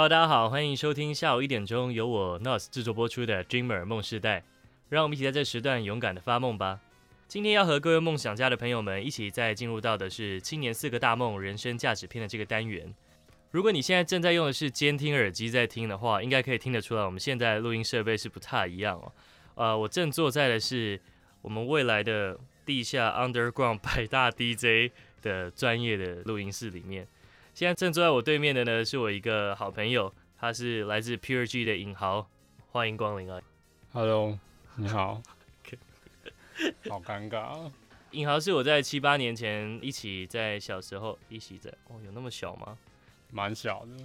Hello，大家好，欢迎收听下午一点钟由我 NOS 制作播出的《Dreamer 梦世代》，让我们一起在这时段勇敢的发梦吧。今天要和各位梦想家的朋友们一起再进入到的是青年四个大梦人生价值篇的这个单元。如果你现在正在用的是监听耳机在听的话，应该可以听得出来，我们现在录音设备是不太一样哦。呃，我正坐在的是我们未来的地下 Underground 百大 DJ 的专业的录音室里面。现在正坐在我对面的呢，是我一个好朋友，他是来自 Pure G 的尹豪，欢迎光临啊！Hello，你好，好尴尬。尹豪是我在七八年前一起在小时候一起在，哦，有那么小吗？蛮小的。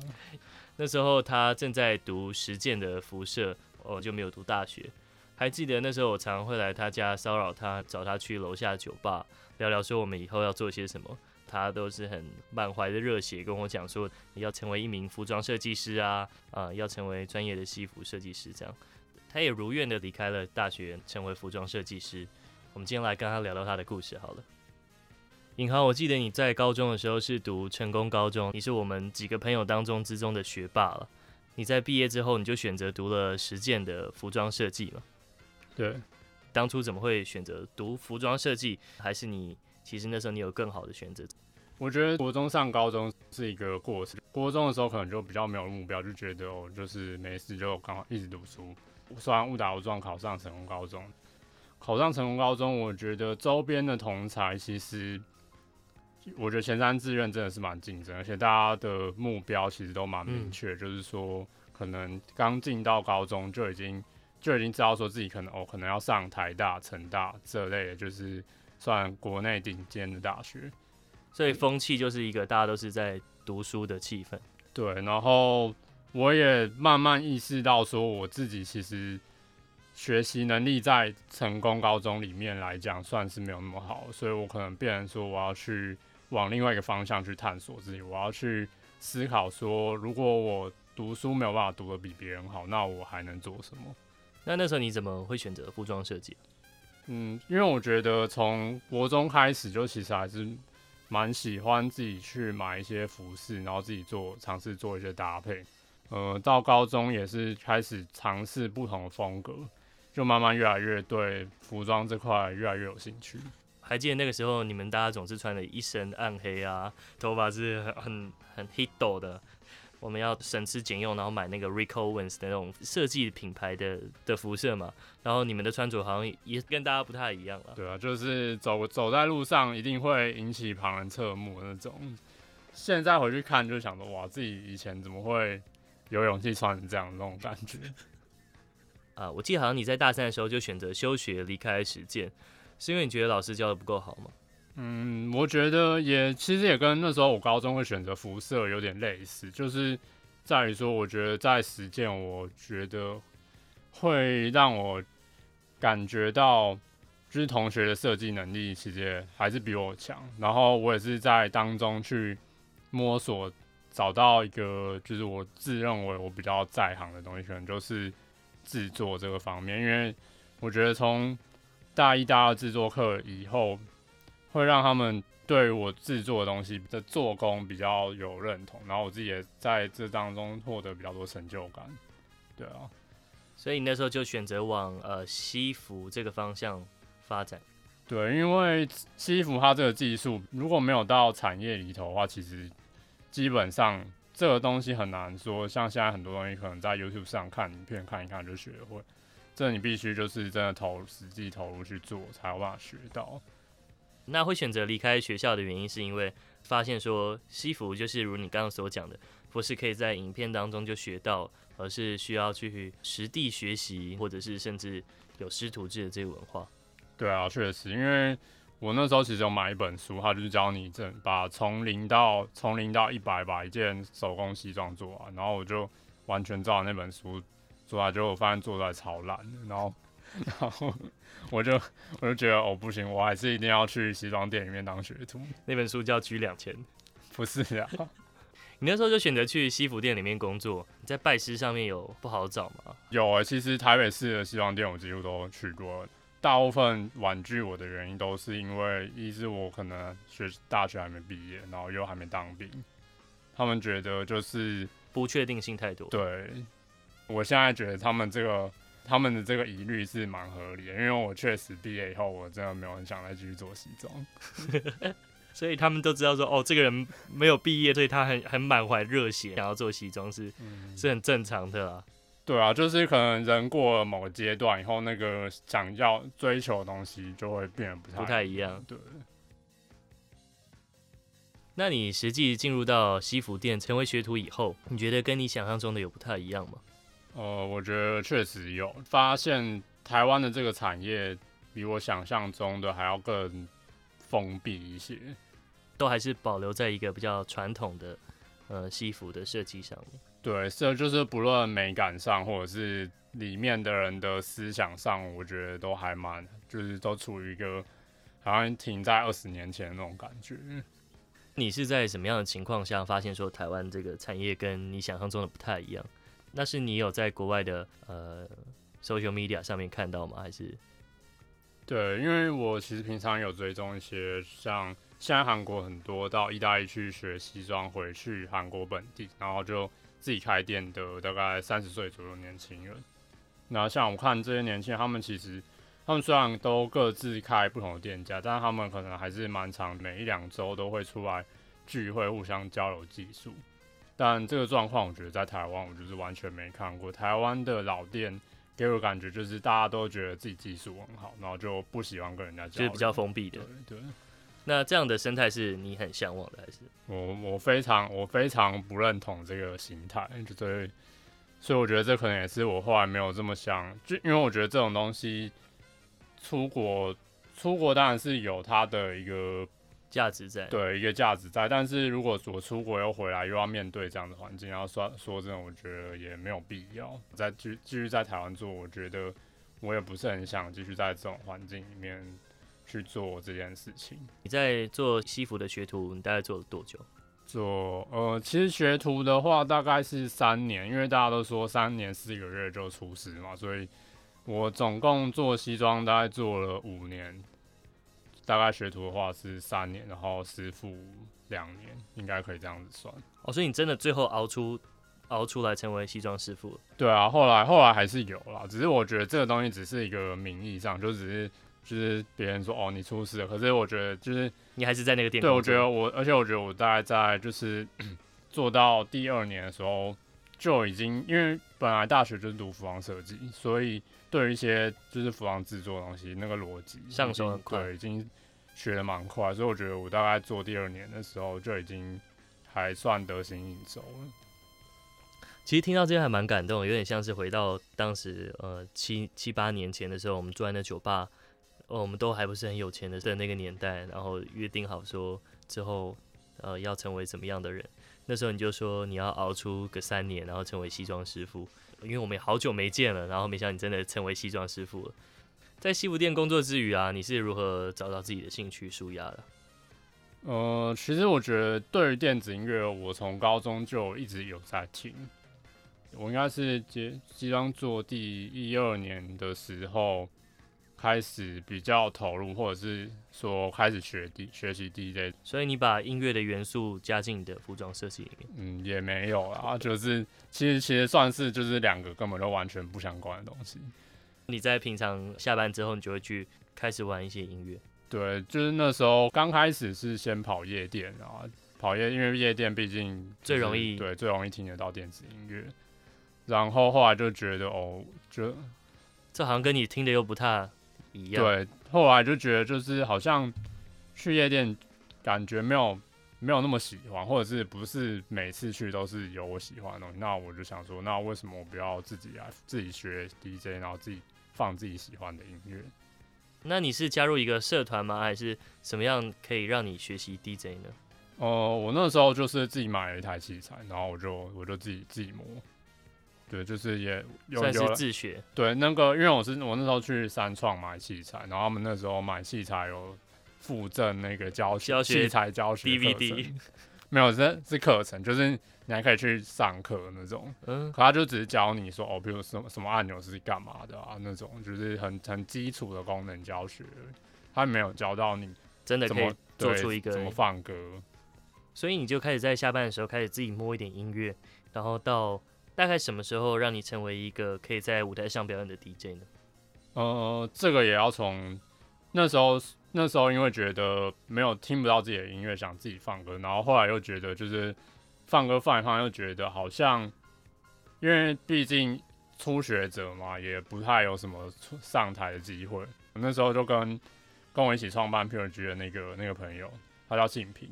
那时候他正在读实践的辐射，我就没有读大学。还记得那时候我常会来他家骚扰他，找他去楼下酒吧聊聊，说我们以后要做些什么。他都是很满怀的热血跟我讲说，你要成为一名服装设计师啊，啊、呃，要成为专业的西服设计师这样。他也如愿的离开了大学，成为服装设计师。我们今天来跟他聊聊他的故事好了。尹豪，我记得你在高中的时候是读成功高中，你是我们几个朋友当中之中的学霸了。你在毕业之后，你就选择读了实践的服装设计嘛？对。当初怎么会选择读服装设计？还是你？其实那时候你有更好的选择。我觉得国中上高中是一个过程。国中的时候可能就比较没有目标，就觉得哦，就是没事就刚好一直读书。虽然误打误撞考上成功高中，考上成功高中，我觉得周边的同才其实，我觉得前三志愿真的是蛮竞争，而且大家的目标其实都蛮明确，嗯、就是说可能刚进到高中就已经就已经知道说自己可能哦，可能要上台大、成大这类的，就是。算国内顶尖的大学，所以风气就是一个大家都是在读书的气氛。对，然后我也慢慢意识到说，我自己其实学习能力在成功高中里面来讲算是没有那么好，所以我可能变成说我要去往另外一个方向去探索自己，我要去思考说，如果我读书没有办法读得比别人好，那我还能做什么？那那时候你怎么会选择服装设计？嗯，因为我觉得从国中开始就其实还是蛮喜欢自己去买一些服饰，然后自己做尝试做一些搭配。呃，到高中也是开始尝试不同的风格，就慢慢越来越对服装这块越来越有兴趣。还记得那个时候，你们大家总是穿的一身暗黑啊，头发是很很很 hito 的。我们要省吃俭用，然后买那个 Rick Owens 的那种设计品牌的的服饰嘛。然后你们的穿着好像也跟大家不太一样了。对啊，就是走走在路上一定会引起旁人侧目那种。现在回去看就想着，哇，自己以前怎么会有勇气穿成这样的那种感觉？啊，我记得好像你在大三的时候就选择休学离开实践，是因为你觉得老师教的不够好吗？嗯，我觉得也其实也跟那时候我高中会选择服设有点类似，就是在于说，我觉得在实践，我觉得会让我感觉到，就是同学的设计能力其实也还是比我强，然后我也是在当中去摸索，找到一个就是我自认为我比较在行的东西，可能就是制作这个方面，因为我觉得从大一、大二制作课以后。会让他们对我制作的东西的做工比较有认同，然后我自己也在这当中获得比较多成就感。对啊，所以你那时候就选择往呃西服这个方向发展。对，因为西服它这个技术如果没有到产业里头的话，其实基本上这个东西很难说。像现在很多东西可能在 YouTube 上看影片看一看就学会，这你必须就是真的投实际投入去做才有办法学到。那会选择离开学校的原因，是因为发现说西服就是如你刚刚所讲的，不是可以在影片当中就学到，而是需要去实地学习，或者是甚至有师徒制的这个文化。对啊，确实，因为我那时候其实有买一本书，它就是教你这把从零到从零到一百把一件手工西装做完，然后我就完全照那本书做完，结果我发现做出来超烂的，然后。然后我就我就觉得哦不行，我还是一定要去西装店里面当学徒。那本书叫《G 两千》，不是啊？你那时候就选择去西服店里面工作。你在拜师上面有不好找吗？有啊，其实台北市的西装店我几乎都去过。大部分婉拒我的原因都是因为，一是我可能学大学还没毕业，然后又还没当兵，他们觉得就是不确定性太多。对，我现在觉得他们这个他们的这个疑虑是蛮合理的，因为我确实毕业以后，我真的没有很想再继续做西装。所以他们都知道说，哦，这个人没有毕业，所以他很很满怀热血，想要做西装是、嗯、是很正常的啦。对啊，就是可能人过了某个阶段以后，那个想要追求的东西就会变得不太不太一样。对。那你实际进入到西服店成为学徒以后，你觉得跟你想象中的有不太一样吗？呃，我觉得确实有发现，台湾的这个产业比我想象中的还要更封闭一些。都还是保留在一个比较传统的呃西服的设计上面。对，这就是不论美感上，或者是里面的人的思想上，我觉得都还蛮，就是都处于一个好像停在二十年前的那种感觉。你是在什么样的情况下发现说台湾这个产业跟你想象中的不太一样？那是你有在国外的呃 social media 上面看到吗？还是？对，因为我其实平常有追踪一些像。现在韩国很多到意大利去学西装，回去韩国本地，然后就自己开店的，大概三十岁左右年轻人。那像我看这些年轻人，他们其实他们虽然都各自开不同的店家，但是他们可能还是蛮常，每一两周都会出来聚会，互相交流技术。但这个状况，我觉得在台湾，我就是完全没看过。台湾的老店给我感觉就是大家都觉得自己技术很好，然后就不喜欢跟人家交流，就是比较封闭的，对。对那这样的生态是你很向往的，还是我我非常我非常不认同这个形态，就对，所以我觉得这可能也是我后来没有这么想，就因为我觉得这种东西出国出国当然是有它的一个价值在，对，一个价值在，但是如果我出国又回来又要面对这样的环境，然后说说真的，我觉得也没有必要再继继续在台湾做，我觉得我也不是很想继续在这种环境里面。去做这件事情。你在做西服的学徒，你大概做了多久？做呃，其实学徒的话大概是三年，因为大家都说三年四个月就出师嘛，所以我总共做西装大概做了五年。大概学徒的话是三年，然后师傅两年，应该可以这样子算。哦，所以你真的最后熬出熬出来成为西装师傅？对啊，后来后来还是有啦，只是我觉得这个东西只是一个名义上，就只是。就是别人说哦，你出师了，可是我觉得就是你还是在那个店。对，我觉得我，而且我觉得我大概在就是做到第二年的时候就已经，因为本来大学就是读服装设计，所以对于一些就是服装制作的东西，那个逻辑上手很快，对，已经学的蛮快，所以我觉得我大概做第二年的时候就已经还算得心应手了。其实听到这些还蛮感动，有点像是回到当时呃七七八年前的时候，我们住在那酒吧。哦，我们都还不是很有钱的的那个年代，然后约定好说之后，呃，要成为怎么样的人。那时候你就说你要熬出个三年，然后成为西装师傅。因为我们好久没见了，然后没想到你真的成为西装师傅了。在西服店工作之余啊，你是如何找到自己的兴趣舒压的？呃，其实我觉得对于电子音乐，我从高中就一直有在听。我应该是接西装做第一二年的时候。开始比较投入，或者是说开始学 D 学习 DJ，所以你把音乐的元素加进你的服装设计里面？嗯，也没有啦，就是其实其实算是就是两个根本都完全不相关的东西。你在平常下班之后，你就会去开始玩一些音乐？对，就是那时候刚开始是先跑夜店啊，跑夜，因为夜店毕竟最容易，对，最容易听得到电子音乐。然后后来就觉得哦，就这好像跟你听的又不太。对，后来就觉得就是好像去夜店，感觉没有没有那么喜欢，或者是不是每次去都是有我喜欢的东西。那我就想说，那为什么我不要自己来自己学 DJ，然后自己放自己喜欢的音乐？那你是加入一个社团吗？还是什么样可以让你学习 DJ 呢？哦、呃，我那时候就是自己买了一台器材，然后我就我就自己自己摸。对，就是也有算是自学。对，那个因为我是我那时候去三创买器材，然后他们那时候买器材有附赠那个教学，器材教学 DVD，没有，这是课程，就是你还可以去上课那种。嗯，可他就只是教你说哦，比如什么什么按钮是干嘛的啊，那种就是很很基础的功能教学，他没有教到你真的可以做出一个怎么放歌。所以你就开始在下班的时候开始自己摸一点音乐。然后到大概什么时候让你成为一个可以在舞台上表演的 DJ 呢？呃，这个也要从那时候，那时候因为觉得没有听不到自己的音乐，想自己放歌，然后后来又觉得就是放歌放一放，又觉得好像，因为毕竟初学者嘛，也不太有什么上台的机会。那时候就跟跟我一起创办 p u r g 的那个那个朋友，他叫信平，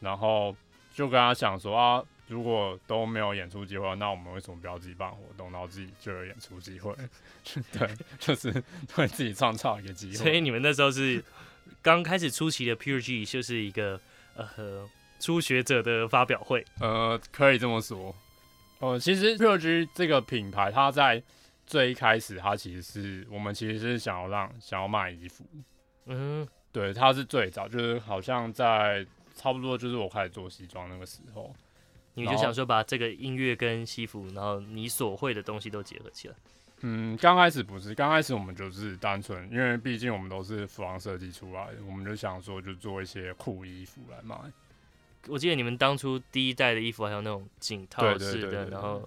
然后就跟他讲说啊。如果都没有演出机会，那我们为什么不要自己办活动，然后自己就有演出机会？对，就是为自己创造一个机会。所以你们那时候是刚开始初期的 Pure-G，就是一个呃初学者的发表会。呃，可以这么说。呃，其实 Pure-G 这个品牌，它在最一开始，它其实是我们其实是想要让想要卖衣服。嗯，对，它是最早，就是好像在差不多就是我开始做西装那个时候。你就想说把这个音乐跟西服，然后你所会的东西都结合起来。嗯，刚开始不是，刚开始我们就是单纯，因为毕竟我们都是服装设计出来的，我们就想说就做一些酷衣服来卖。我记得你们当初第一代的衣服还有那种紧套式的，然后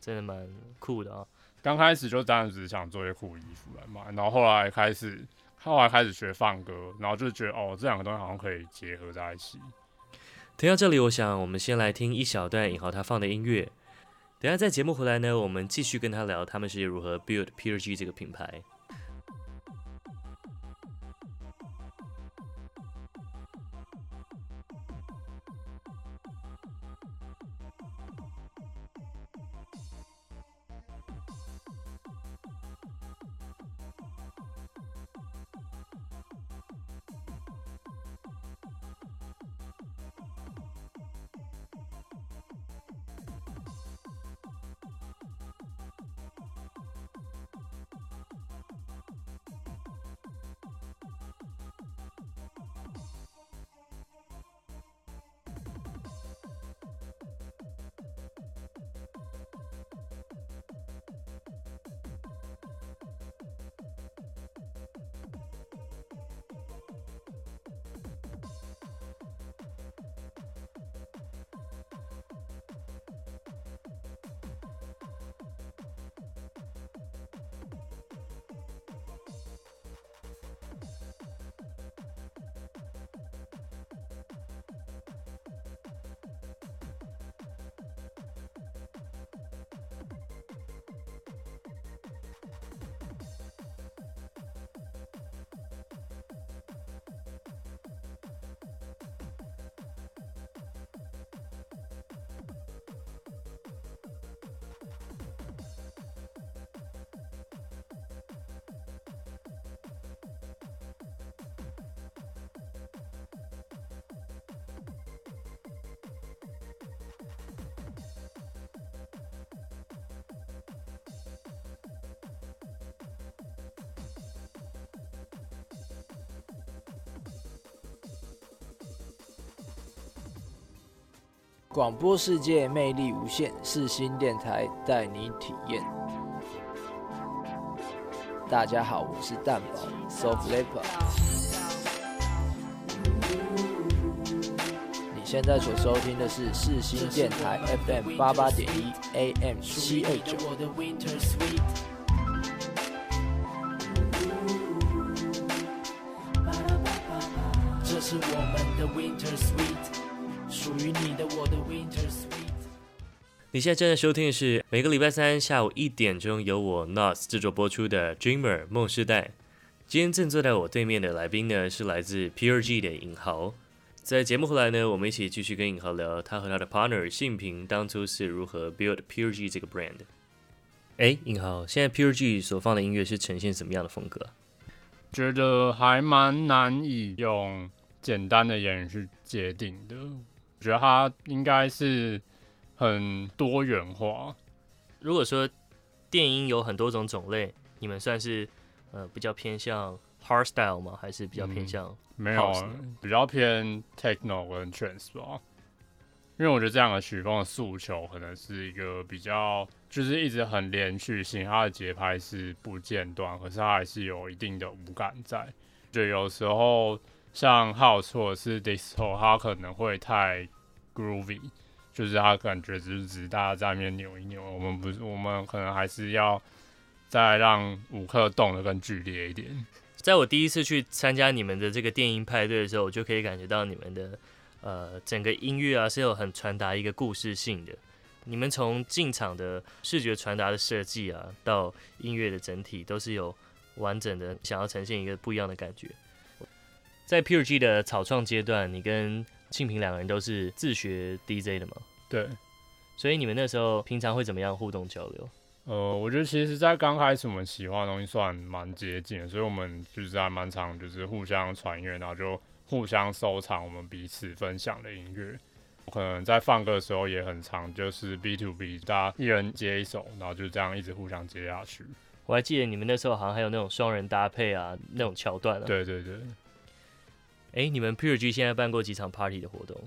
真的蛮酷的啊。刚开始就单纯只是想做一些酷衣服来卖，然后后来开始，后来开始学放歌，然后就觉得哦，这两个东西好像可以结合在一起。听到这里，我想我们先来听一小段尹豪他放的音乐。等下在节目回来呢，我们继续跟他聊他们是如何 build P R G 这个品牌。广播世界魅力无限，四新电台带你体验。大家好，我是蛋宝 Soft Leopard。你现在所收听的是四新电台 FM 八八点一 AM 七二九。这是我们的 Winter Sweet。你的，我的 Winter Sweet。你现在正在收听的是每个礼拜三下午一点钟由我 Nos 制作播出的 Dreamer 梦世代。今天正坐在我对面的来宾呢，是来自 Pure-G 的尹豪。在节目后来呢，我们一起继续跟尹豪聊他和他的 partner 信平当初是如何 build Pure-G 这个 brand。哎，尹豪，现在 Pure-G 所放的音乐是呈现什么样的风格？觉得还蛮难以用简单的言语去界定的。我觉得它应该是很多元化。如果说电音有很多种种类，你们算是呃比较偏向 hard style 吗？还是比较偏向、嗯、没有比较偏 techno 跟 trance 吧？因为我觉得这样的曲风的诉求可能是一个比较就是一直很连续性，它的节拍是不间断，可是它还是有一定的舞感在。就有时候像 house 或是 disco，它可能会太 groovy，就是他感觉就是只是大家在那边扭一扭，我们不是，我们可能还是要再让舞客动得更剧烈一点。在我第一次去参加你们的这个电音派对的时候，我就可以感觉到你们的呃整个音乐啊是有很传达一个故事性的。你们从进场的视觉传达的设计啊，到音乐的整体，都是有完整的想要呈现一个不一样的感觉。在 Pure G 的草创阶段，你跟庆平两个人都是自学 DJ 的吗？对，所以你们那时候平常会怎么样互动交流？呃，我觉得其实，在刚开始我们喜欢的东西算蛮接近的，所以我们就是还蛮常就是互相传阅，然后就互相收藏我们彼此分享的音乐。可能在放歌的时候也很常，就是 B to B，大家一人接一首，然后就这样一直互相接下去。我还记得你们那时候好像还有那种双人搭配啊，那种桥段啊。对对对。哎、欸，你们 Pure G 现在办过几场 Party 的活动？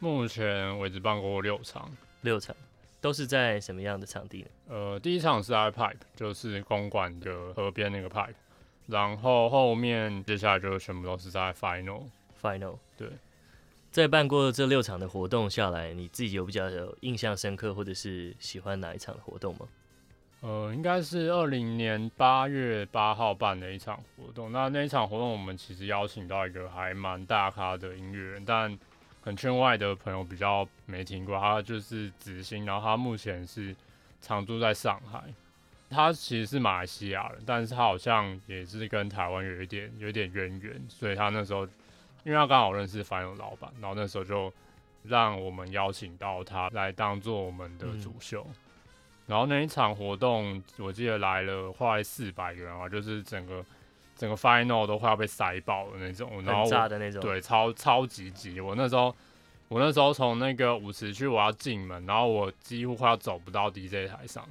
目前为止办过六场，六场都是在什么样的场地呢？呃，第一场是 I Pipe，就是公馆的河边那个 Pipe，然后后面接下来就全部都是在 Final。Final，对。在办过这六场的活动下来，你自己有比较有印象深刻，或者是喜欢哪一场的活动吗？呃，应该是二零年八月八号办的一场活动。那那一场活动，我们其实邀请到一个还蛮大咖的音乐人，但很圈外的朋友比较没听过。他就是子兴，然后他目前是常住在上海。他其实是马来西亚人，但是他好像也是跟台湾有一点有一点渊源，所以他那时候。因为他刚好认识 Final 老板，然后那时候就让我们邀请到他来当做我们的主秀。嗯、然后那一场活动，我记得来了快四百个人啊，就是整个整个 Final 都快要被塞爆的那种，然后很炸的那种，对，超超级挤。我那时候我那时候从那个舞池区我要进门，然后我几乎快要走不到 DJ 台上。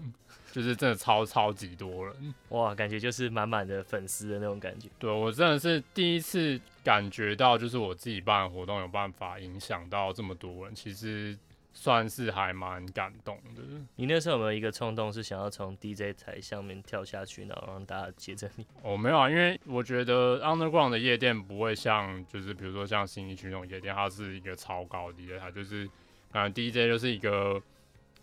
就是真的超超级多人哇，感觉就是满满的粉丝的那种感觉。对，我真的是第一次感觉到，就是我自己办的活动有办法影响到这么多人，其实算是还蛮感动的。你那时候有没有一个冲动，是想要从 DJ 台上面跳下去，然后让大家接着你？哦，没有啊，因为我觉得 Underground 的夜店不会像，就是比如说像新一区那种夜店，它是一个超高的 DJ 台，就是啊 DJ 就是一个。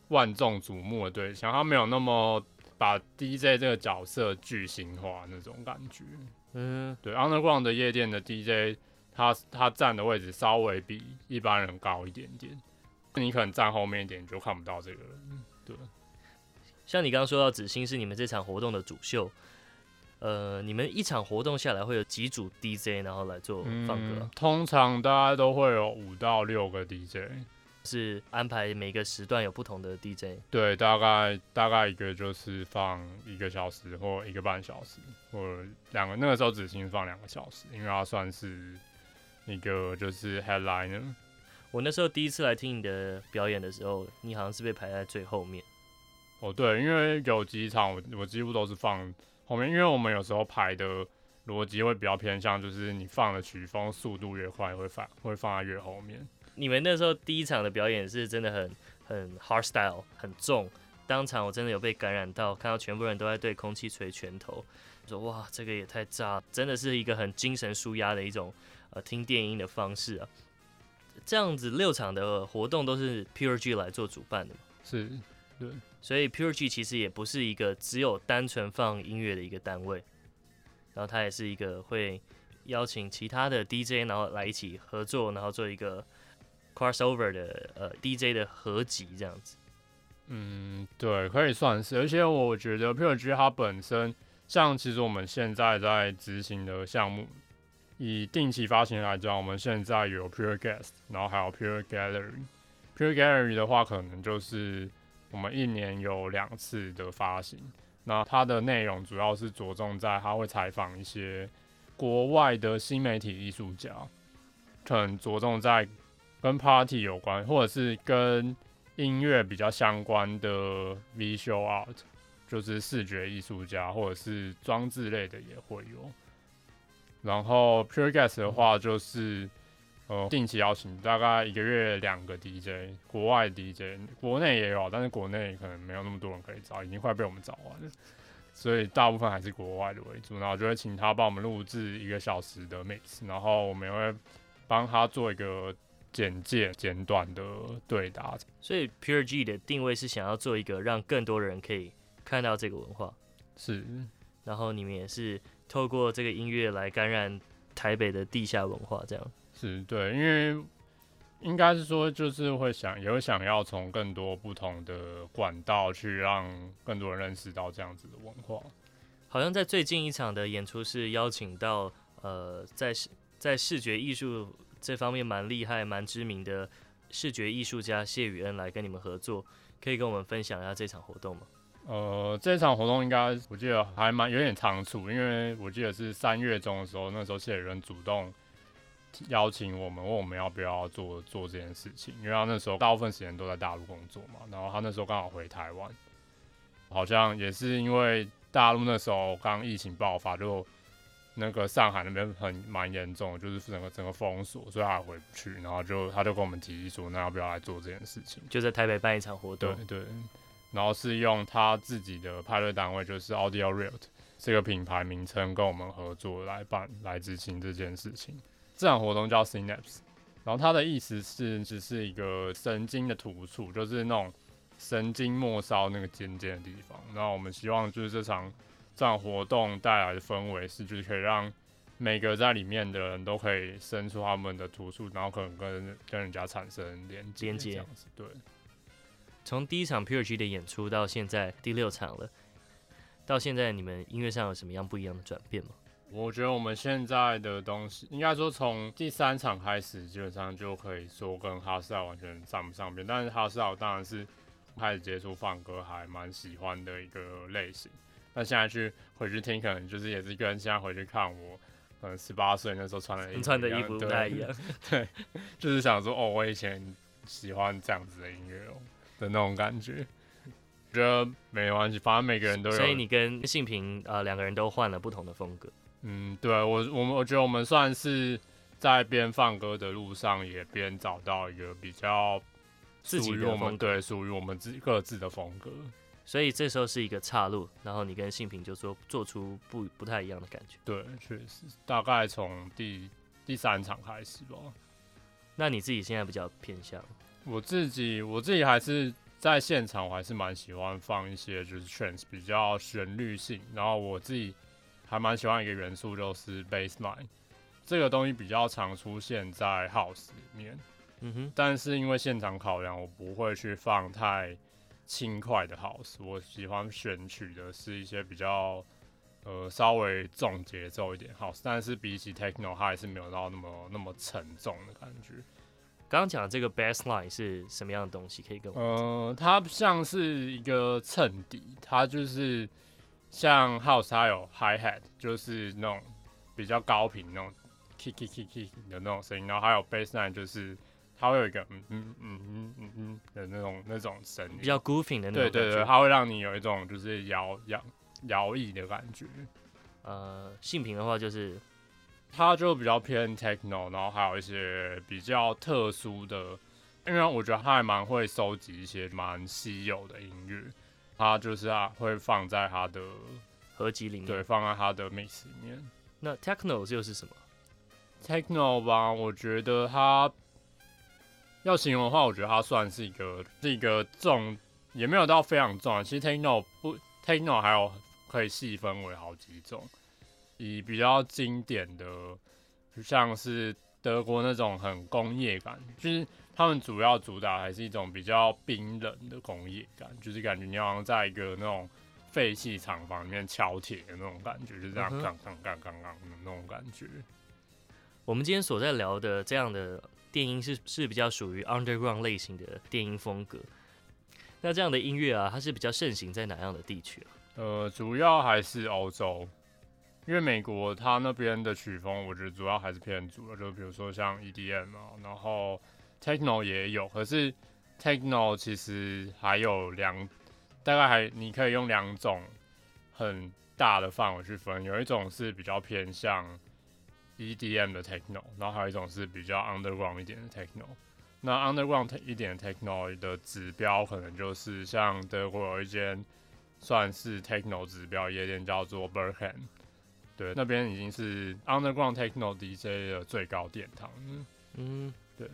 万众瞩目的对象，他没有那么把 DJ 这个角色巨型化那种感觉。嗯，对，Underground 的夜店的 DJ，他他站的位置稍微比一般人高一点点，你可能站后面一点你就看不到这个人。对，像你刚刚说到子兴是你们这场活动的主秀，呃，你们一场活动下来会有几组 DJ 然后来做放歌？嗯，通常大家都会有五到六个 DJ。是安排每个时段有不同的 DJ，对，大概大概一个就是放一个小时或一个半小时，或两个。那个时候子兴放两个小时，因为它算是一个就是 headliner。我那时候第一次来听你的表演的时候，你好像是被排在最后面。哦，对，因为有几场我我几乎都是放后面，因为我们有时候排的逻辑会比较偏向，就是你放的曲风速度越快，会放会放在越后面。你们那时候第一场的表演是真的很很 hard style 很重，当场我真的有被感染到，看到全部人都在对空气捶拳头，说哇这个也太炸，真的是一个很精神舒压的一种呃听电音的方式啊。这样子六场的活动都是 Pure G 来做主办的嘛？是，对，所以 Pure G 其实也不是一个只有单纯放音乐的一个单位，然后它也是一个会邀请其他的 DJ 然后来一起合作，然后做一个。crossover 的呃 DJ 的合集这样子，嗯，对，可以算是。而且我觉得 Pure G 它本身，像其实我们现在在执行的项目，以定期发行来讲，我们现在有 Pure Guest，然后还有 Pure Gallery。Pure Gallery 的话，可能就是我们一年有两次的发行。那它的内容主要是着重在，它会采访一些国外的新媒体艺术家，可能着重在。跟 party 有关，或者是跟音乐比较相关的 visual art，就是视觉艺术家，或者是装置类的也会有。然后 Pure Guest 的话，就是呃定期邀请，大概一个月两个 DJ，国外 DJ，国内也有，但是国内可能没有那么多人可以找，已经快被我们找完了，所以大部分还是国外的为主。然后就会请他帮我们录制一个小时的 mix，然后我们也会帮他做一个。简介、简短的对答。所以 Pure G 的定位是想要做一个让更多人可以看到这个文化，是。然后你们也是透过这个音乐来感染台北的地下文化，这样。是对，因为应该是说，就是会想，有想要从更多不同的管道去让更多人认识到这样子的文化。好像在最近一场的演出是邀请到呃，在在视觉艺术这方面蛮厉害、蛮知名的视觉艺术家谢宇恩来跟你们合作，可以跟我们分享一下这场活动吗？呃，这场活动应该我记得还蛮有点仓促，因为我记得是三月中的时候，那时候谢宇恩主动邀请我们，问我们要不要做做这件事情，因为他那时候大部分时间都在大陆工作嘛，然后他那时候刚好回台湾，好像也是因为。大陆那时候刚疫情爆发，就那个上海那边很蛮严重，就是整个整个封锁，所以他回不去。然后就他就跟我们提议说，那要不要来做这件事情？就在台北办一场活动。对对。然后是用他自己的派对单位，就是 Audio Realt 这个品牌名称跟我们合作来办来执行这件事情。这场活动叫 Synapse，然后它的意思是只是一个神经的突触，就是那种。神经末梢那个尖尖的地方，那我们希望就是这场这场活动带来的氛围是，就是可以让每个在里面的人都可以伸出他们的突触，然后可能跟跟人家产生连接这样子。对。从第一场 Pure G 的演出到现在第六场了，到现在你们音乐上有什么样不一样的转变吗？我觉得我们现在的东西，应该说从第三场开始，基本上就可以说跟哈斯尔完全上不上边，但是哈斯尔当然是。开始接触放歌还蛮喜欢的一个类型，那现在去回去听，可能就是也是跟现在回去看我，可能十八岁那时候穿的衣服，穿的衣服不太一样，对，就是想说哦，我以前喜欢这样子的音乐哦的那种感觉，觉得没关系，反正每个人都有。所以你跟信平呃两个人都换了不同的风格，嗯，对我我们我觉得我们算是在边放歌的路上，也边找到一个比较。属于我们，对，属于我们自各自的风格，所以这时候是一个岔路，然后你跟信平就说做出不不太一样的感觉。对，确实，大概从第第三场开始吧。那你自己现在比较偏向？我自己，我自己还是在现场，我还是蛮喜欢放一些就是 trance 比较旋律性，然后我自己还蛮喜欢一个元素就是 bassline，这个东西比较常出现在 house 里面。嗯哼，但是因为现场考量，我不会去放太轻快的 house，我喜欢选取的是一些比较呃稍微重节奏一点 house，但是比起 techno，它还是没有到那么那么沉重的感觉。刚刚讲的这个 bassline 是什么样的东西？可以跟我？呃，它像是一个衬底，它就是像 house，它有 hi hat，就是那种比较高频那种 kick kick kick kick 的那种声音，然后还有 bassline 就是。它会有一个嗯嗯嗯嗯嗯嗯的那种那种声音，比较 goofy 的那种。对对对，它会让你有一种就是摇摇摇曳的感觉。呃，性平的话就是，它就比较偏 techno，然后还有一些比较特殊的，因为我觉得他还蛮会收集一些蛮稀有的音乐，他就是啊会放在他的合集里面，对，放在他的 mix 里面。那 techno 又是什么？techno 吧，我觉得它。要形容的话，我觉得它算是一个是一个重，也没有到非常重。其实 techno 不 techno 还有可以细分为好几种，以比较经典的，就像是德国那种很工业感，就是他们主要主打还是一种比较冰冷的工业感，就是感觉你好像在一个那种废弃厂房里面敲铁的那种感觉，就是这样刚刚刚刚刚的那种感觉。我们今天所在聊的这样的。电音是是比较属于 underground 类型的电音风格，那这样的音乐啊，它是比较盛行在哪样的地区啊？呃，主要还是欧洲，因为美国它那边的曲风，我觉得主要还是偏主流，就比如说像 EDM 啊，然后 techno 也有，可是 techno 其实还有两，大概还你可以用两种很大的范围去分，有一种是比较偏向。EDM 的 techno，然后还有一种是比较 underground 一点的 techno。那 underground 一点的 techno 的指标可能就是像德国有一间算是 techno 指标夜店叫做 Berghain，对，那边已经是 underground techno DJ 的最高殿堂。嗯，对。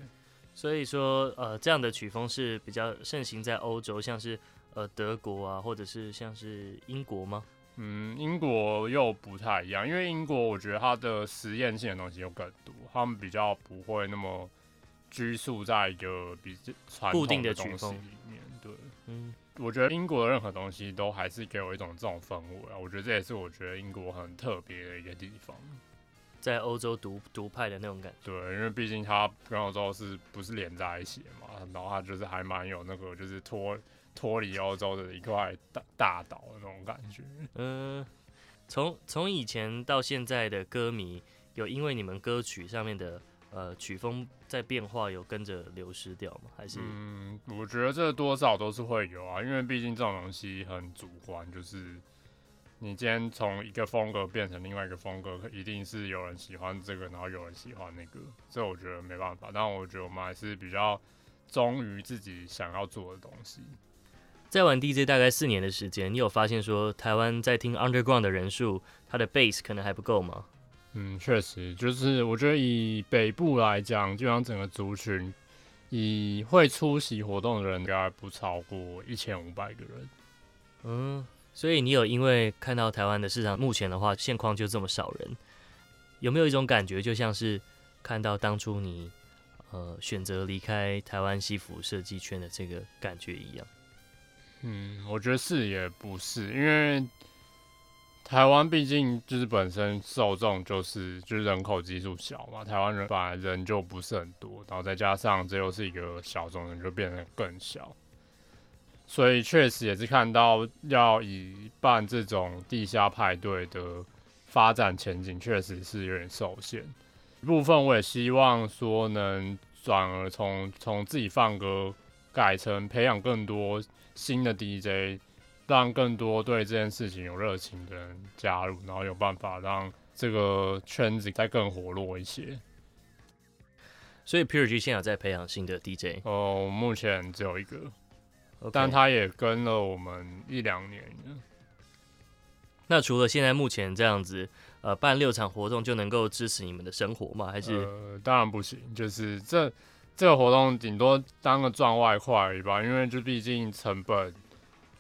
所以说，呃，这样的曲风是比较盛行在欧洲，像是呃德国啊，或者是像是英国吗？嗯，英国又不太一样，因为英国我觉得它的实验性的东西又更多，他们比较不会那么拘束在一个比较传统的曲风我觉得英国的任何东西都还是给我一种这种氛围啊，我觉得这也是我觉得英国很特别的一个地方。在欧洲独独派的那种感觉，对，因为毕竟它跟欧洲是不是连在一起的嘛，然后它就是还蛮有那个就是脱脱离欧洲的一块大大岛的那种感觉。嗯，从从以前到现在的歌迷，有因为你们歌曲上面的呃曲风在变化，有跟着流失掉吗？还是？嗯，我觉得这多少都是会有啊，因为毕竟这种东西很主观，就是。你今天从一个风格变成另外一个风格，一定是有人喜欢这个，然后有人喜欢那个，这我觉得没办法。但我觉得我们还是比较忠于自己想要做的东西。在玩 DJ 大概四年的时间，你有发现说台湾在听 Underground 的人数，它的 base 可能还不够吗？嗯，确实，就是我觉得以北部来讲，基本上整个族群以会出席活动的人，应该不超过一千五百个人。嗯。所以你有因为看到台湾的市场目前的话现况就这么少人，有没有一种感觉就像是看到当初你呃选择离开台湾西服设计圈的这个感觉一样？嗯，我觉得是也不是，因为台湾毕竟就是本身受众就是就是人口基数小嘛，台湾人本来人就不是很多，然后再加上这又是一个小众人，就变得更小。所以确实也是看到，要以办这种地下派对的发展前景，确实是有点受限。一部分我也希望说，能转而从从自己放歌改成培养更多新的 DJ，让更多对这件事情有热情的人加入，然后有办法让这个圈子再更活络一些。所以 Pure G 现在有在培养新的 DJ？哦，目前只有一个。Okay. 但他也跟了我们一两年。那除了现在目前这样子，呃，办六场活动就能够支持你们的生活吗？还是？呃，当然不行，就是这这个活动顶多当个赚外快而已吧，因为就毕竟成本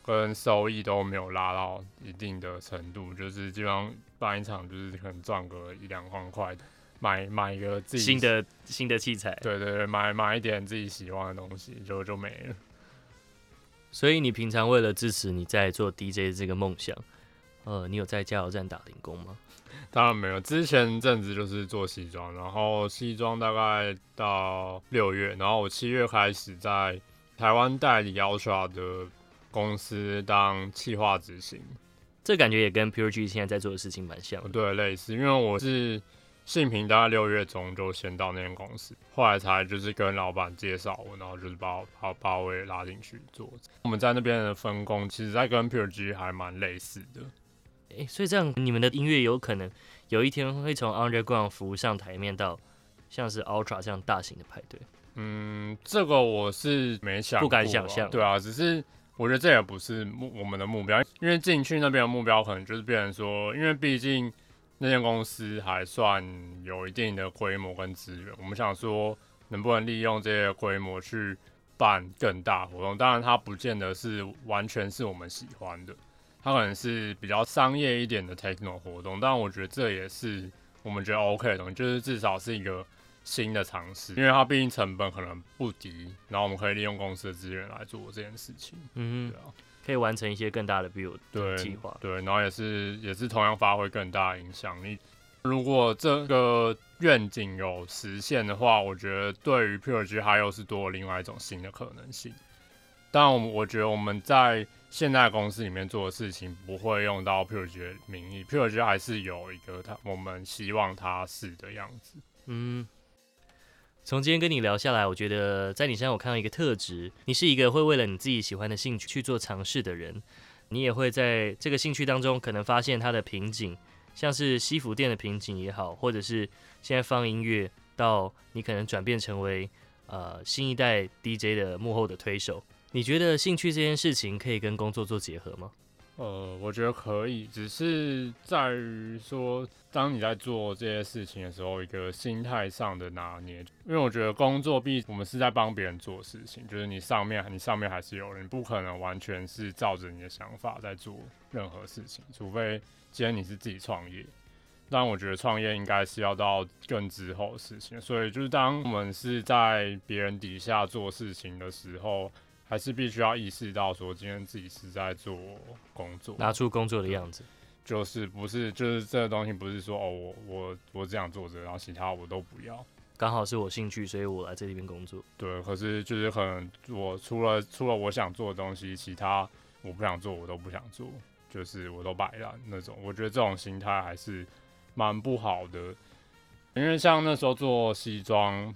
跟收益都没有拉到一定的程度，就是基本上办一场就是可能赚个一两万块，买买一个自己新的新的器材，对对对，买买一点自己喜欢的东西就就没了。所以你平常为了支持你在做 DJ 的这个梦想，呃，你有在加油站打零工吗？当然没有，之前阵子就是做西装，然后西装大概到六月，然后我七月开始在台湾代理 Ultra 的公司当企划执行，这感觉也跟 Pure G 现在在做的事情蛮像的。对，类似，因为我是。信平大概六月中就先到那间公司，后来才就是跟老板介绍我，然后就是把我把把我也拉进去做。我们在那边的分工，其实在跟 Pure G 还蛮类似的。诶、欸，所以这样你们的音乐有可能有一天会从 Underground 浮上台面到像是 Ultra 这样大型的派对。嗯，这个我是没想过，不敢想象。对啊，只是我觉得这也不是目我们的目标，因为进去那边的目标可能就是变成说，因为毕竟。那间公司还算有一定的规模跟资源，我们想说能不能利用这些规模去办更大活动。当然，它不见得是完全是我们喜欢的，它可能是比较商业一点的 techno 活动。但我觉得这也是我们觉得 OK 的东西，就是至少是一个新的尝试，因为它毕竟成本可能不低，然后我们可以利用公司的资源来做这件事情。嗯，对啊。可以完成一些更大的 build 对计划，对，然后也是也是同样发挥更大的影响力。如果这个愿景有实现的话，我觉得对于 Pure G 它又是多另外一种新的可能性。但我我觉得我们在现在公司里面做的事情不会用到 Pure G 的名义，Pure G 还是有一个它我们希望它是的样子。嗯。从今天跟你聊下来，我觉得在你身上我看到一个特质，你是一个会为了你自己喜欢的兴趣去做尝试的人，你也会在这个兴趣当中可能发现它的瓶颈，像是西服店的瓶颈也好，或者是现在放音乐到你可能转变成为呃新一代 DJ 的幕后的推手，你觉得兴趣这件事情可以跟工作做结合吗？呃，我觉得可以，只是在于说，当你在做这些事情的时候，一个心态上的拿捏。因为我觉得工作毕竟我们是在帮别人做事情，就是你上面，你上面还是有人，你不可能完全是照着你的想法在做任何事情，除非今天你是自己创业。但我觉得创业应该是要到更之后的事情，所以就是当我们是在别人底下做事情的时候。还是必须要意识到，说今天自己是在做工作，拿出工作的样子，就是不是就是这个东西，不是说哦，我我我只想做着，然后其他我都不要，刚好是我兴趣，所以我来这里边工作。对，可是就是可能我除了除了我想做的东西，其他我不想做，我都不想做，就是我都摆烂那种。我觉得这种心态还是蛮不好的，因为像那时候做西装。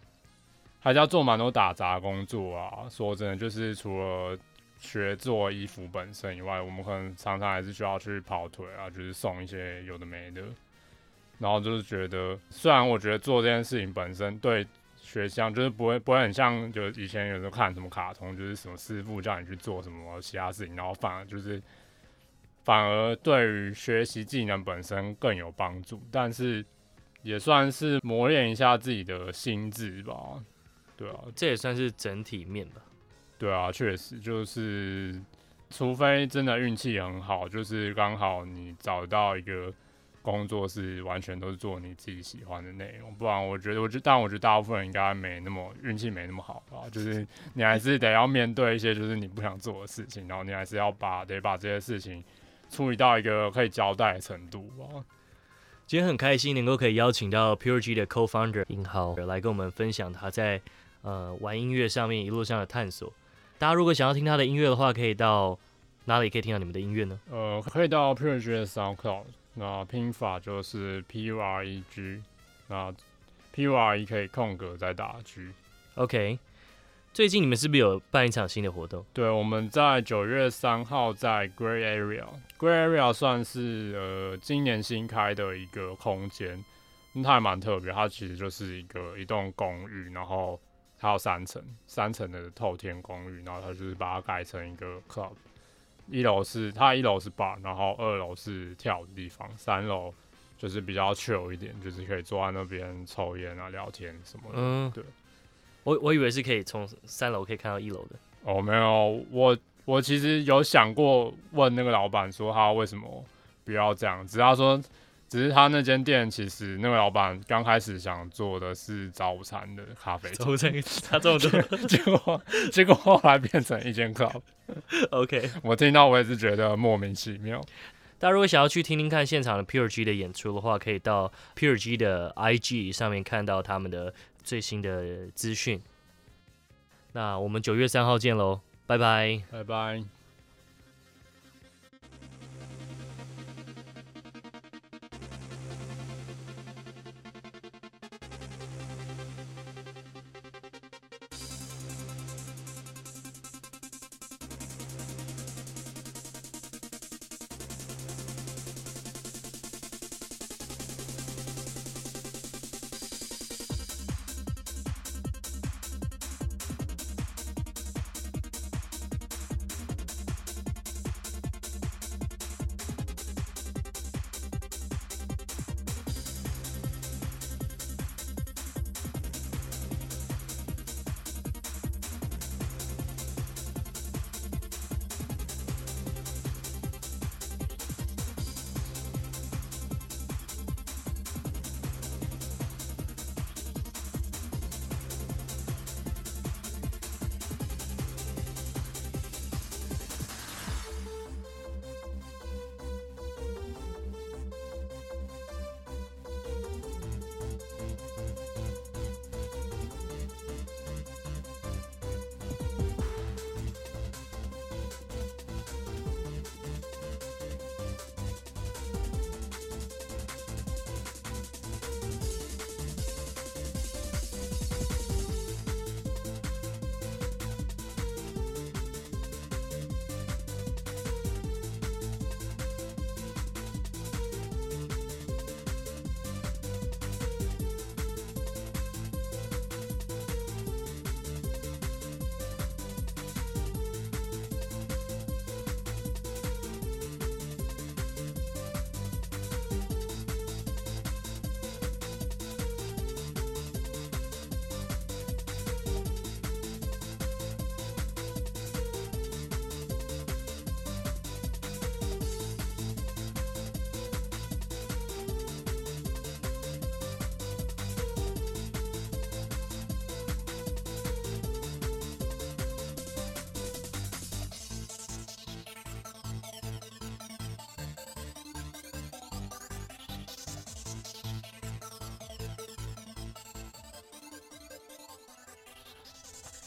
还是要做蛮多打杂工作啊！说真的，就是除了学做衣服本身以外，我们可能常常还是需要去跑腿啊，就是送一些有的没的。然后就是觉得，虽然我觉得做这件事情本身对学校就是不会不会很像，就以前有时候看什么卡通，就是什么师傅叫你去做什么其他事情，然后反而就是反而对于学习技能本身更有帮助。但是也算是磨练一下自己的心智吧。对啊，这也算是整体面吧。对啊，确实就是，除非真的运气很好，就是刚好你找到一个工作是完全都是做你自己喜欢的内容，不然我觉得，我觉得，但我觉得大部分人应该没那么运气没那么好吧。就是你还是得要面对一些就是你不想做的事情，然后你还是要把得把这些事情处理到一个可以交代的程度吧。今天很开心能够可以邀请到 Pure G 的 Co-founder 英豪来跟我们分享他在。呃，玩音乐上面一路上的探索，大家如果想要听他的音乐的话，可以到哪里可以听到你们的音乐呢？呃，可以到 Pure G 的 SoundCloud，那拼法就是 P U R E G，那 P U R E 可以空格再打 G。OK，最近你们是不是有办一场新的活动？对，我们在九月三号在 Gray Area，Gray Area 算是呃今年新开的一个空间，它还蛮特别，它其实就是一个一栋公寓，然后。它有三层，三层的透天公寓，然后它就是把它改成一个 club。一楼是它一楼是 bar，然后二楼是跳舞的地方，三楼就是比较 chill 一点，就是可以坐在那边抽烟啊、聊天什么的。嗯，对。我我以为是可以从三楼可以看到一楼的。哦，没有，我我其实有想过问那个老板说他为什么不要这样，只要说。只是他那间店，其实那位老板刚开始想做的是早餐的咖啡，早午餐他这么做，结果结果后来变成一间 club。OK，我听到我也是觉得莫名其妙。大家如果想要去听听看现场的 Pure G 的演出的话，可以到 Pure G 的 IG 上面看到他们的最新的资讯。那我们九月三号见喽，拜拜，拜拜。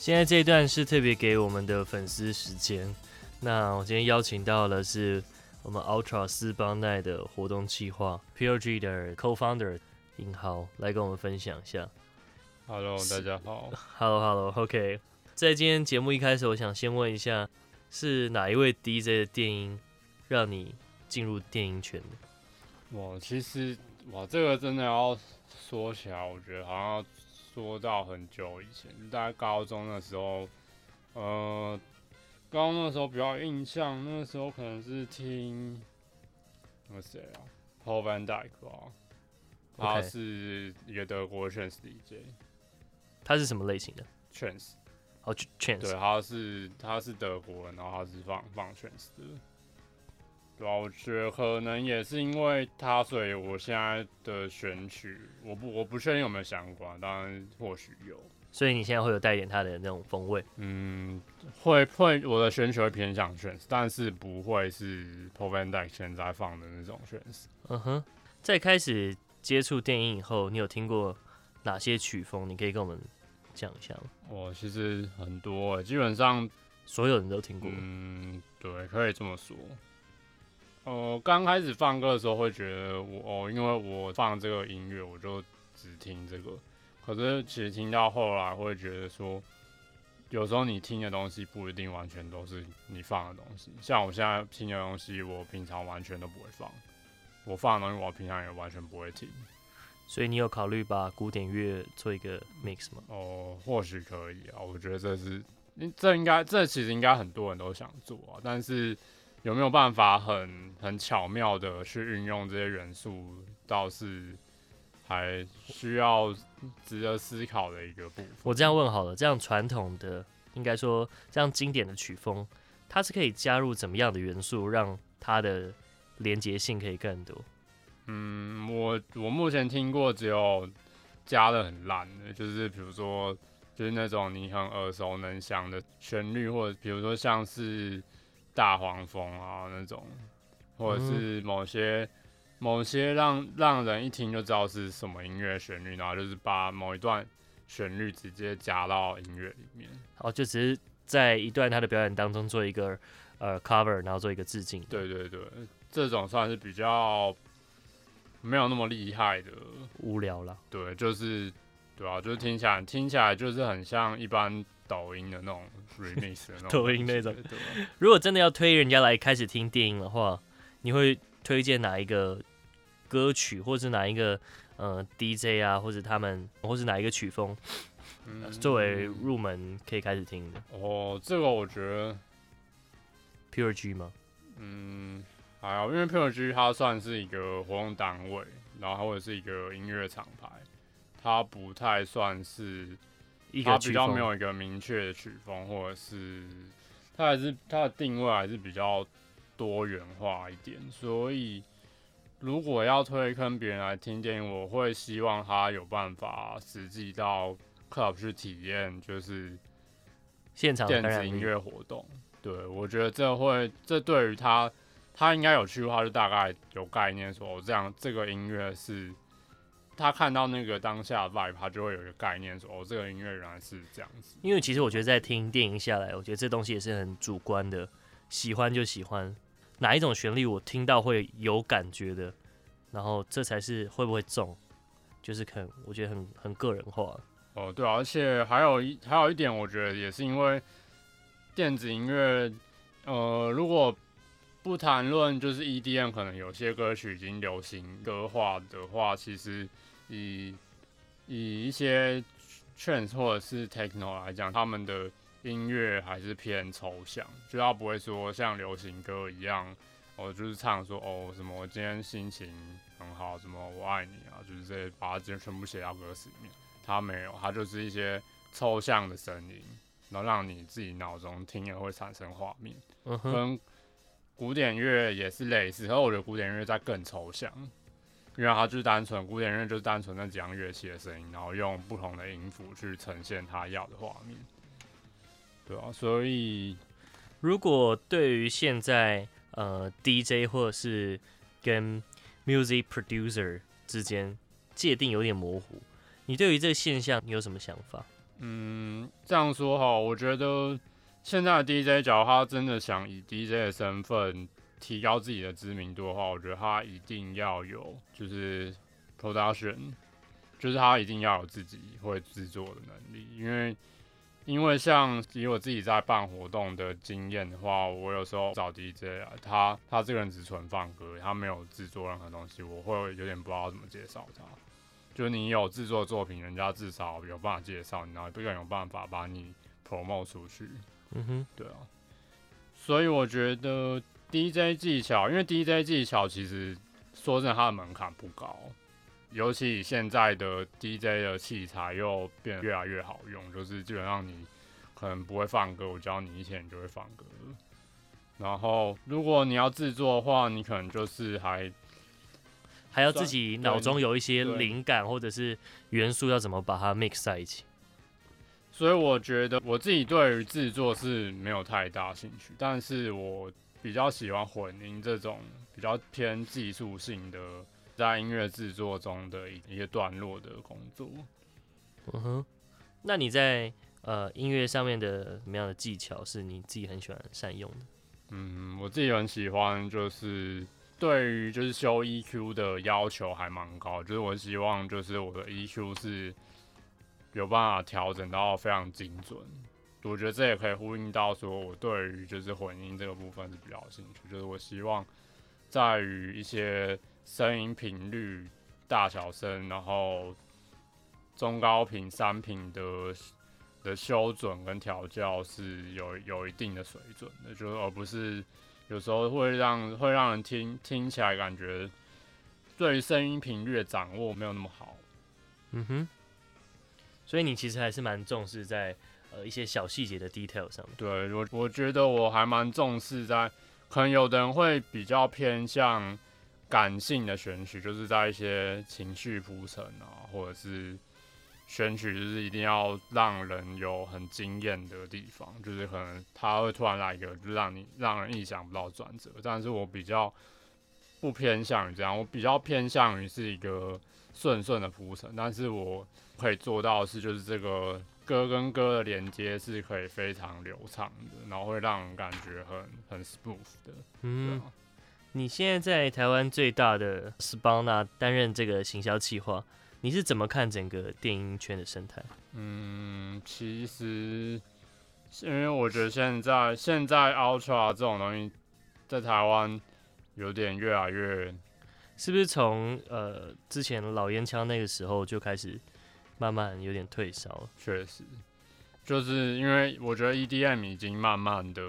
现在这一段是特别给我们的粉丝时间。那我今天邀请到的是我们 Ultra 四邦奈的活动企划 PureG 的 Co-founder 尹豪来跟我们分享一下。Hello，大家好。Hello，Hello，OK。在今天节目一开始，我想先问一下，是哪一位 DJ 的电音让你进入电音圈的？哇，其实哇，这个真的要说起来，我觉得好像要说到很久以前，大概高中的时候，呃，高中的时候比较印象，那个时候可能是听那个谁啊，Paul Van Dyk 吧，他是一个德国 Trance DJ，他是什么类型的？Trance？哦，Trance，对，他是他是德国人，然后他是放放 Trance 的，对啊，我觉得可能也是因为他，所以我现在的选曲，我不我不确定有没有相关，当然或许有。所以你现在会有带一点他的那种风味？嗯，会会，我的选曲会偏向 Trance，但是不会是 Van Dyk 现在放的那种 Trance。嗯哼，在开始接触电影以后，你有听过哪些曲风？你可以跟我们。讲一下吗，我其实很多，基本上所有人都听过。嗯，对，可以这么说。呃，刚开始放歌的时候会觉得我哦，因为我放这个音乐，我就只听这个。可是其实听到后来会觉得说，有时候你听的东西不一定完全都是你放的东西。像我现在听的东西，我平常完全都不会放。我放的东西，我平常也完全不会听。所以你有考虑把古典乐做一个 mix 吗？哦，或许可以啊。我觉得这是，这应该，这其实应该很多人都想做啊。但是有没有办法很很巧妙的去运用这些元素，倒是还需要值得思考的一个部分。我这样问好了，这样传统的，应该说这样经典的曲风，它是可以加入怎么样的元素，让它的连结性可以更多？嗯，我我目前听过只有加的很烂的，就是比如说就是那种你很耳熟能详的旋律，或者比如说像是大黄蜂啊那种，或者是某些、嗯、某些让让人一听就知道是什么音乐旋律，然后就是把某一段旋律直接加到音乐里面，哦，就只是在一段他的表演当中做一个呃 cover，然后做一个致敬。对对对，这种算是比较。没有那么厉害的，无聊了。对，就是，对啊，就是听起来听起来就是很像一般抖音的那种 remix 的那种 抖音那种。如果真的要推人家来开始听电影的话，你会推荐哪一个歌曲，或是哪一个呃 DJ 啊，或者他们，或是哪一个曲风，嗯、作为入门可以开始听的？哦，这个我觉得 PureG 吗？嗯。还好，因为 PureG 它算是一个活动单位，然后或者是一个音乐厂牌，它不太算是，它比较没有一个明确的曲风，或者是它还是它的定位还是比较多元化一点。所以如果要推坑别人来听电影，我会希望他有办法实际到 club 去体验，就是现场电子音乐活动。对，我觉得这会，这对于他。他应该有去的话，就大概有概念说，说这样这个音乐是，他看到那个当下的 vibe，他就会有一个概念说，说哦，这个音乐原来是这样子。因为其实我觉得在听电影下来，我觉得这东西也是很主观的，喜欢就喜欢，哪一种旋律我听到会有感觉的，然后这才是会不会中，就是很我觉得很很个人化。哦，对啊，而且还有一还有一点，我觉得也是因为电子音乐，呃，如果不谈论就是 EDM，可能有些歌曲已经流行歌化的话，其实以以一些 trance 或者是 techno 来讲，他们的音乐还是偏抽象，就他不会说像流行歌一样，哦，就是唱说哦什么我今天心情很好，什么我爱你啊，就是这些把它直接全部写到歌词里面。他没有，他就是一些抽象的声音，然后让你自己脑中听了会产生画面，嗯。跟古典乐也是类似，可是我觉得古典乐在更抽象，因为它就是单纯古典乐就是单纯那几样乐器的声音，然后用不同的音符去呈现他要的画面，对啊，所以如果对于现在呃 DJ 或者是跟 music producer 之间界定有点模糊，你对于这个现象你有什么想法？嗯，这样说哈，我觉得现在的 DJ，假如他真的想以 DJ 的身份提高自己的知名度的话，我觉得他一定要有就是 production，就是他一定要有自己会制作的能力，因为。因为像以我自己在办活动的经验的话，我有时候找 DJ 啊，他他这个人只纯放歌，他没有制作任何东西，我会有点不知道怎么介绍他。就你有制作作品，人家至少有办法介绍你，然后不然有办法把你 promote 出去。嗯哼，对啊。所以我觉得 DJ 技巧，因为 DJ 技巧其实说真的，它的门槛不高。尤其现在的 DJ 的器材又变得越来越好用，就是基本上你可能不会放歌，我教你一天你就会放歌。然后如果你要制作的话，你可能就是还还要自己脑中有一些灵感或者是元素，要怎么把它 mix 在一起。所以我觉得我自己对于制作是没有太大兴趣，但是我比较喜欢混音这种比较偏技术性的。在音乐制作中的一一些段落的工作，嗯哼，那你在呃音乐上面的什么样的技巧是你自己很喜欢善用的？嗯，我自己很喜欢，就是对于就是修 EQ 的要求还蛮高，就是我希望就是我的 EQ 是有办法调整到非常精准。我觉得这也可以呼应到说，我对于就是混音这个部分是比较有兴趣，就是我希望在于一些。声音频率、大小声，然后中高频、三频的的修准跟调教是有有一定的水准的，就而不是有时候会让会让人听听起来感觉对于声音频率的掌握没有那么好。嗯哼，所以你其实还是蛮重视在呃一些小细节的 detail 上面。对，我我觉得我还蛮重视在，可能有的人会比较偏向。感性的选曲，就是在一些情绪铺陈啊，或者是选曲，就是一定要让人有很惊艳的地方，就是可能他会突然来一个，就让你让人意想不到转折。但是我比较不偏向于这样，我比较偏向于是一个顺顺的铺陈，但是我可以做到的是，就是这个歌跟歌的连接是可以非常流畅的，然后会让人感觉很很 smooth 的，嗯。你现在在台湾最大的 Spawna 担任这个行销企划，你是怎么看整个电音圈的生态？嗯，其实因为我觉得现在现在 Ultra 这种东西在台湾有点越来越，是不是从呃之前老烟枪那个时候就开始慢慢有点退烧？确实，就是因为我觉得 EDM 已经慢慢的。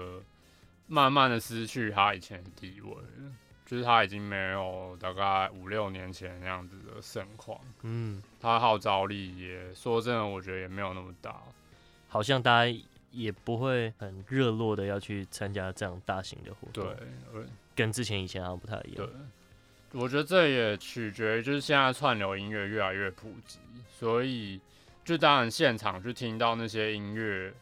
慢慢的失去它以前的地位了，就是它已经没有大概五六年前那样子的盛况。嗯，他号召力也说真的，我觉得也没有那么大。好像大家也不会很热络的要去参加这样大型的活动。对，跟之前以前好像不太一样。对，我觉得这也取决于就是现在串流音乐越来越普及，所以就当然现场去听到那些音乐。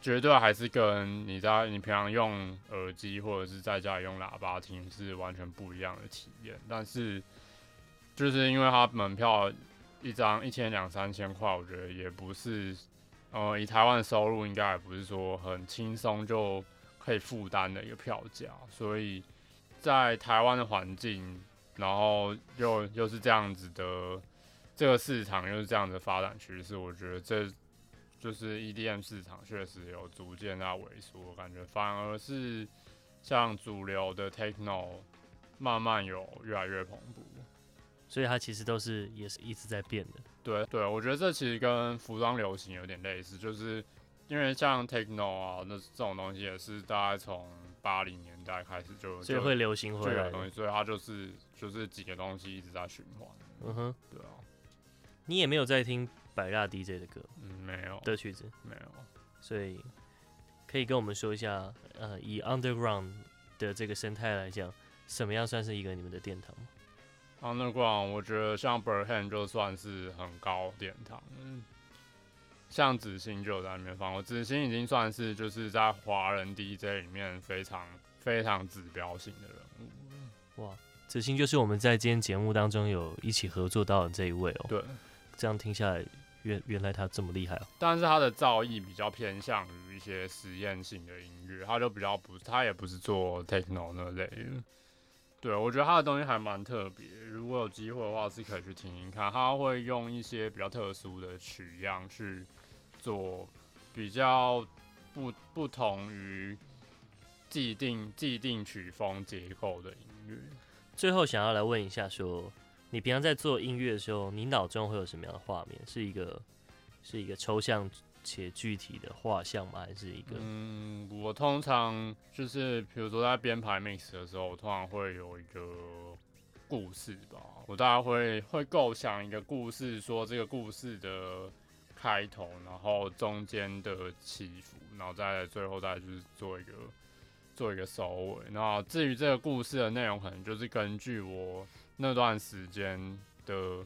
绝对还是跟你在你平常用耳机或者是在家里用喇叭听是完全不一样的体验。但是，就是因为它门票一张一千两三千块，我觉得也不是，呃，以台湾的收入应该也不是说很轻松就可以负担的一个票价。所以在台湾的环境，然后又又是这样子的这个市场又是这样的发展趋势，我觉得这。就是 EDM 市场确实有逐渐在萎缩，我感觉反而是像主流的 Techno 慢慢有越来越蓬勃，所以它其实都是也是一直在变的。对对，我觉得这其实跟服装流行有点类似，就是因为像 Techno 啊，那这种东西也是大概从八零年代开始就所以会流行回来的东西，所以它就是就是几个东西一直在循环。嗯哼，对啊，你也没有在听。百大 DJ 的歌，嗯，没有的曲子，没有，所以可以跟我们说一下，呃，以 Underground 的这个生态来讲，什么样算是一个你们的殿堂？Underground，我觉得像 Berghain 就算是很高殿堂，嗯，像子兴就在里面放过，子兴已经算是就是在华人 DJ 里面非常非常指标性的人物。哇，子欣就是我们在今天节目当中有一起合作到的这一位哦。对，这样听下来。原原来他这么厉害哦。但是他的造诣比较偏向于一些实验性的音乐，他就比较不，他也不是做 techno 那类的。对，我觉得他的东西还蛮特别，如果有机会的话是可以去听听看。他会用一些比较特殊的曲样去做比较不不同于既定既定曲风结构的音乐。最后想要来问一下说。你平常在做音乐的时候，你脑中会有什么样的画面？是一个是一个抽象且具体的画像吗？还是一个？嗯，我通常就是比如说在编排 mix 的时候，我通常会有一个故事吧。我大概会会构想一个故事，说这个故事的开头，然后中间的起伏，然后再最后再就是做一个做一个收尾。那至于这个故事的内容，可能就是根据我。那段时间的，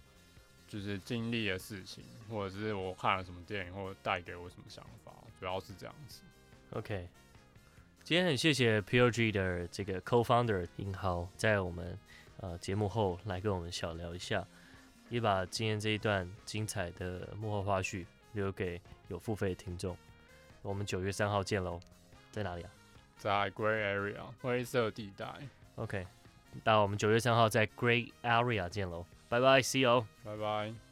就是经历的事情，或者是我看了什么电影，或者带给我什么想法，主要是这样子。OK，今天很谢谢 PURG 的这个 Co-founder 英豪，在我们呃节目后来跟我们小聊一下，也把今天这一段精彩的幕后花絮留给有付费的听众。我们九月三号见喽，在哪里啊？在 Gray Area 灰色地带。OK。到我们九月三号在 Great Area 见喽，拜拜，See you，拜拜。